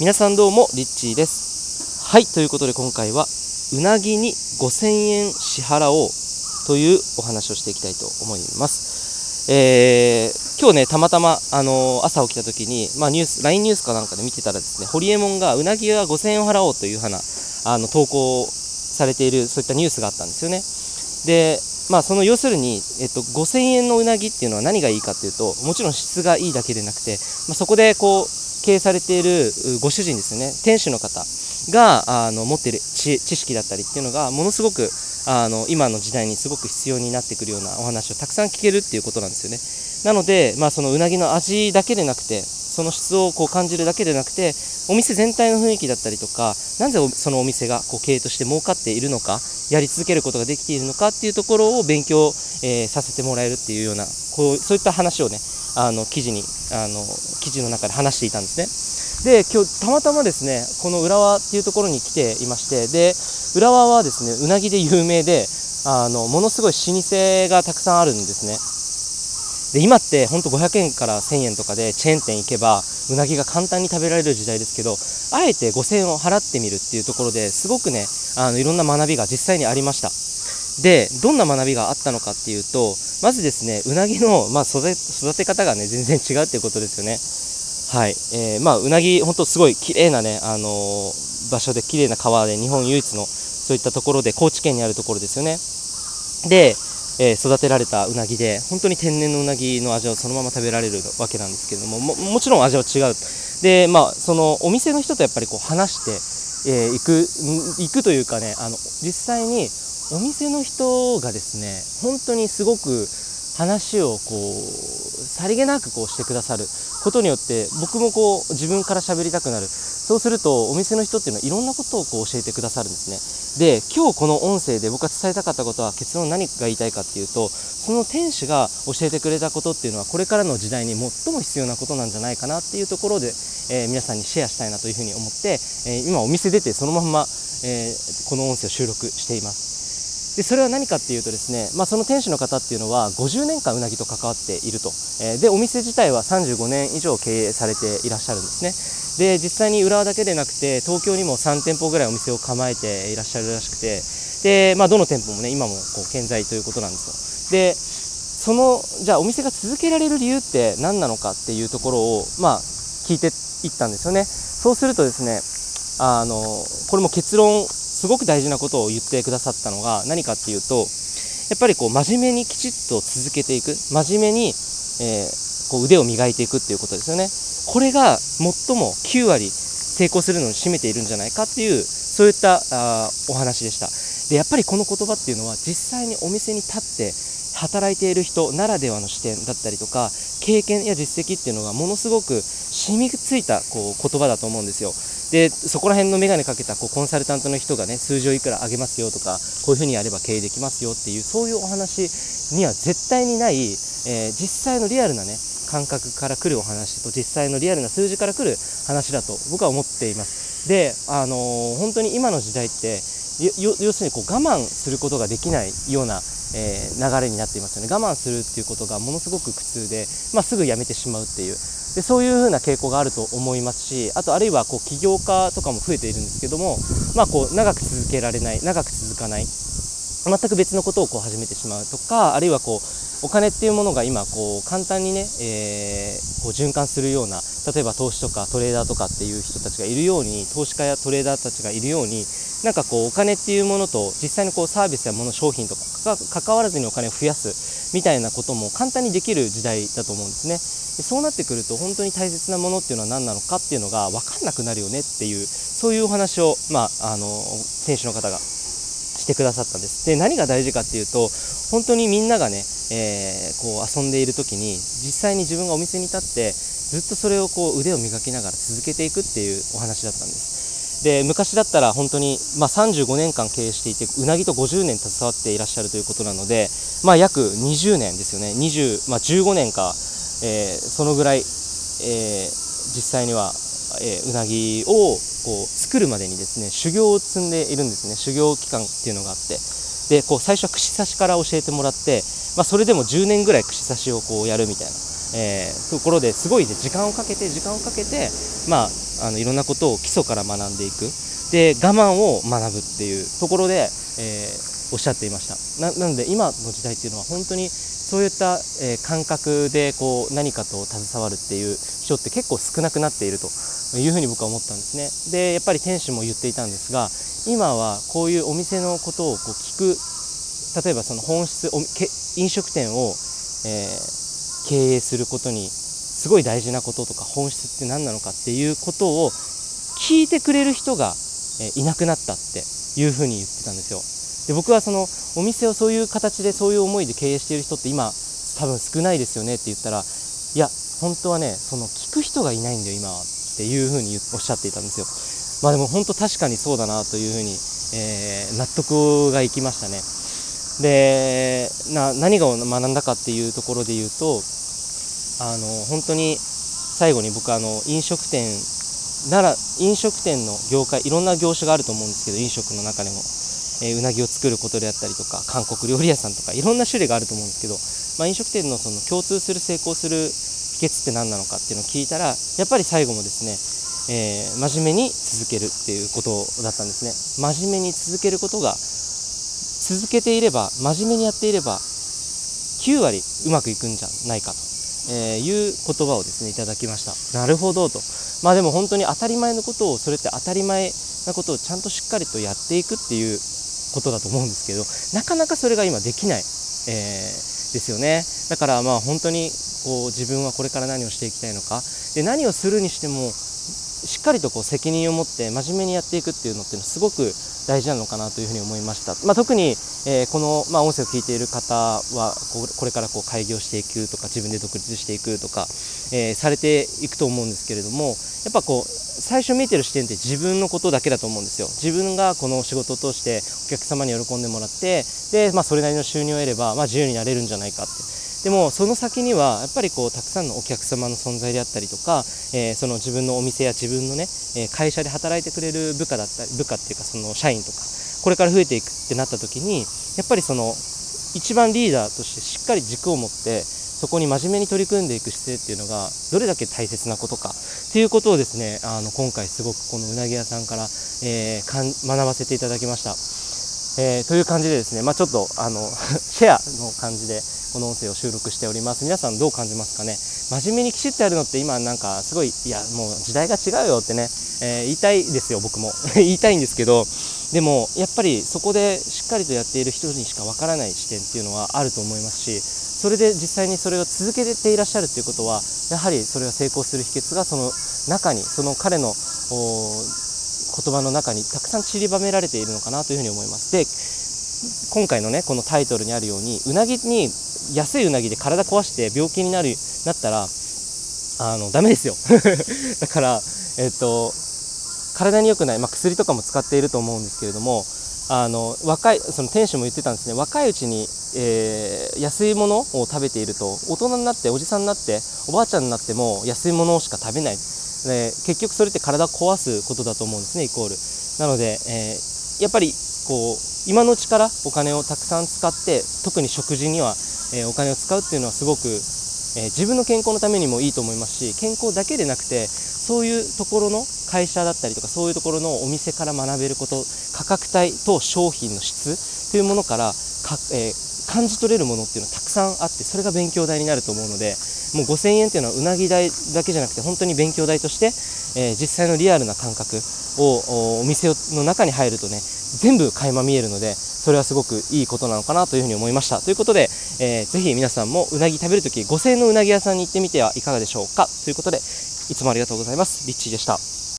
皆さんどうもリッチーです。はいということで今回はうなぎに5000円支払おうというお話をしていきたいと思います。えー、今日ねたまたま、あのー、朝起きた時に、まあ、ニュース LINE ニュースかなんかで見てたらですねホリエモンがうなぎは5000円を払おうというふうなあの投稿されているそういったニュースがあったんですよね。でまあ、その要するに、えっと、5000円のうなぎっていうのは何がいいかっていうともちろん質がいいだけでなくて、まあ、そこでこう経営されているご主人ですね。店主の方があの持っている知識だったりっていうのがものすごくあの今の時代にすごく必要になってくるようなお話をたくさん聞けるっていうことなんですよね。なので、まあ、そのうなぎの味だけでなくてその質をこう感じるだけでなくてお店全体の雰囲気だったりとかなぜそのお店がこう経営として儲かっているのかやり続けることができているのかっていうところを勉強、えー、させてもらえるっていうようなこうそういった話をねあの記事にあの記事の中で話していたんですね。で今日たまたまですねこの浦和っていうところに来ていましてで浦和はですねうなぎで有名であのものすごい老舗がたくさんあるんですね。で今って本当500円から1000円とかでチェーン店行けばうなぎが簡単に食べられる時代ですけどあえて5000円を払ってみるっていうところですごくねあのいろんな学びが実際にありました。でどんな学びがあったのかっていうとまずですねうなぎの、まあ、育て方がね全然違うっていうことですよね。はい、えー、まあうなぎ本当すごい綺麗なねあのー、場所で綺麗な川で日本唯一のそういったところで高知県にあるところですよね。でえー、育てられたうなぎで本当に天然のうなぎの味をそのまま食べられるわけなんですけれどもももちろん味は違う。でまあそのお店の人とやっぱりこう話して、えー、行く行くというかねあの実際にお店の人がですね本当にすごく話をこうさりげなくこうしてくださることによって僕もこう自分から喋りたくなる。そうするとお店の人っていうのはいろんなことをこう教えてくださるんですね。で今日この音声で僕が伝えたかったことは結論何が言いたいかっていうとその店主が教えてくれたことっていうのはこれからの時代に最も必要なことなんじゃないかなっていうところで、えー、皆さんにシェアしたいなというふうに思って、えー、今お店出てそのまま、えー、この音声を収録しています。でそれは何かっていうとですね、まあ、その店主の方っていうのは50年間うなぎと関わっていると、えー、でお店自体は35年以上経営されていらっしゃるんですね。で実際に浦和だけでなくて東京にも3店舗ぐらいお店を構えていらっしゃるらしくてで、まあ、どの店舗もね今もこう健在ということなんですよ。でそのじゃあお店が続けられる理由って何なのかっていうところを、まあ、聞いていったんですよね。そうするとですねあのこれも結論すごく大事なことを言ってくださったのが何かっていうとやっぱりこう真面目にきちっと続けていく。真面目に、えー、こう腕を磨いていくっていうことですよね。これが最も9割成功するのに占めているんじゃないかっていうそういったあお話でした。でやっぱりこの言葉っていうのは実際にお店に立って働いている人ならではの視点だったりとか経験や実績っていうのがものすごく染みついたこう言葉だと思うんですよ。でそこら辺の眼鏡かけたこうコンサルタントの人がね数字をいくら上げますよとかこういうふうにやれば経営できますよっていうそういうお話には絶対にない、えー、実際のリアルなね感覚から来るお話と実際のリアルな数字から来る話だと僕は思っています。であのー、本当に今の時代って要するにこう我慢することができないようなえー、流れになっていますよね。我慢するっていうことがものすごく苦痛で、まあ、すぐやめてしまうっていう。でそういうふうな傾向があると思いますしあとあるいはこう起業家とかも増えているんですけども、まあ、こう長く続けられない長く続かない全く別のことをこう始めてしまうとかあるいはこうお金っていうものが今こう簡単にね、えー、こう循環するような例えば投資とかトレーダーとかっていう人たちがいるように投資家やトレーダーたちがいるようになんかこうお金っていうものと実際にこうサービスやもの商品とか関わらずにお金を増やすみたいなことも簡単にできる時代だと思うんですね。でそうなってくると本当に大切なものっていうのは何なのかっていうのが分かんなくなるよねっていうそういうお話を、まあ、あの店主の方がしてくださったんです。で何が大事かっていうと本当にみんながね、えー、こう遊んでいる時に実際に自分がお店に立ってずっとそれをこう腕を磨きながら続けていくっていうお話だったんです。で昔だったら本当に、まあ、35年間経営していてうなぎと50年携わっていらっしゃるということなので、まあ、約20年ですよね。20、まあ、15年か、えー、そのぐらい、えー、実際には、えー、うなぎをこう作るまでにですね修行を積んでいるんですね。修行期間っていうのがあって。でこう最初は串刺しから教えてもらって、まあ、それでも10年ぐらい串刺しをこうやるみたいな、えー、ところですごい、ね、時間をかけて時間をかけて、まああのいろんなことを基礎から学んでいく。で我慢を学ぶっていうところで、えー、おっしゃっていました。ななので今の時代っていうのは本当にそういった、えー、感覚でこう何かと携わるっていう人って結構少なくなっているというふうに僕は思ったんですね。でやっぱり店主も言っていたんですが今はこういうお店のことをこう聞く例えばその本質飲食店を、えー、経営することにすごい大事なこととか本質って何なのかっていうことを聞いてくれる人が、えいなくなったっていうふうに言ってたんですよ。で僕はそのお店をそういう形でそういう思いで経営している人って今多分少ないですよねって言ったらいや本当はねその聞く人がいないんだよ今はっていうふうにおっしゃっていたんですよ。まあでも本当確かにそうだなというふうに、えー、納得がいきましたね。でな何が学んだかっていうところで言うとあの本当に最後に僕あの飲食店なら飲食店の業界いろんな業種があると思うんですけど飲食の中でも、えー、うなぎを作ることであったりとか韓国料理屋さんとかいろんな種類があると思うんですけど、まあ、飲食店のその共通する成功する秘訣って何なのかっていうのを聞いたらやっぱり最後もですね、えー、真面目に続けるっていうことだったんですね。真面目に続けることが続けていれば真面目にやっていれば9割うまくいくんじゃないかと、え、いう言葉をですねいただきました。なるほどと。まあでも本当に当たり前のことをそれって当たり前なことをちゃんとしっかりとやっていくっていうことだと思うんですけどなかなかそれが今できない、えー、ですよね。だからまあ本当にこう自分はこれから何をしていきたいのか。で何をするにしてもしっかりとこう責任を持って真面目にやっていくっていうのってのはすごく大事なのかなというふうに思いました、まあ、特に、えー、この、まあ、音声を聞いている方はこれからこう開業していくとか自分で独立していくとか、えー、されていくと思うんですけれどもやっぱこう最初見てる視点って自分のことだけだと思うんですよ。自分がこの仕事を通してお客様に喜んでもらってで、まあ、それなりの収入を得れば、まあ、自由になれるんじゃないかって。でもその先にはやっぱりこうたくさんのお客様の存在であったりとか、えー、その自分のお店や自分のね会社で働いてくれる部下だったり部下っていうかその社員とかこれから増えていくってなった時にやっぱりその一番リーダーとしてしっかり軸を持ってそこに真面目に取り組んでいく姿勢っていうのがどれだけ大切なことかっていうことをですねあの今回すごくこのうなぎ屋さんから、えー、学ばせていただきました。えー、という感じでですね、まあ、ちょっとあの シェアの感じでこの音声を収録しております。皆さんどう感じますかね？真面目にきちっとやるのって今なんかすごいいやもう時代が違うよってね、えー、言いたいですよ僕も。言いたいんですけどでもやっぱりそこでしっかりとやっている人にしかわからない視点っていうのはあると思いますしそれで実際にそれを続けていらっしゃるっていうことはやはりそれは成功する秘訣がその中にその彼の言葉の中にたくさん散りばめられているのかなというふうに思います。で今回のねこのタイトルにあるようにうなぎに安いうなぎで体壊して病気になるなったらあのダメですよ。だからえっと体に良くない、まあ、薬とかも使っていると思うんですけれどもあの若いその店主も言ってたんですね。若いうちに、えー、安いものを食べていると大人になっておじさんになっておばあちゃんになっても安いものしか食べない。で結局それって体を壊すことだと思うんですねイコール。なので、えー、やっぱりこう今のうちからお金をたくさん使って特に食事にはえお金を使うっていうのはすごく、え自分の健康のためにもいいと思いますし健康だけでなくてそういうところの会社だったりとかそういうところのお店から学べること価格帯と商品の質というものからか、えー、感じ取れるものっていうのはたくさんあってそれが勉強代になると思うのでもう5000円っていうのはうなぎ代だけじゃなくて本当に勉強代として、えー、実際のリアルな感覚をお店の中に入るとね全部垣間見えるのでそれはすごくいいことなのかなというふうに思いました。ということで、えー、ぜひ皆さんもうなぎ食べるとき5000円のうなぎ屋さんに行ってみてはいかがでしょうか。ということでいつもありがとうございます。リッチーでした。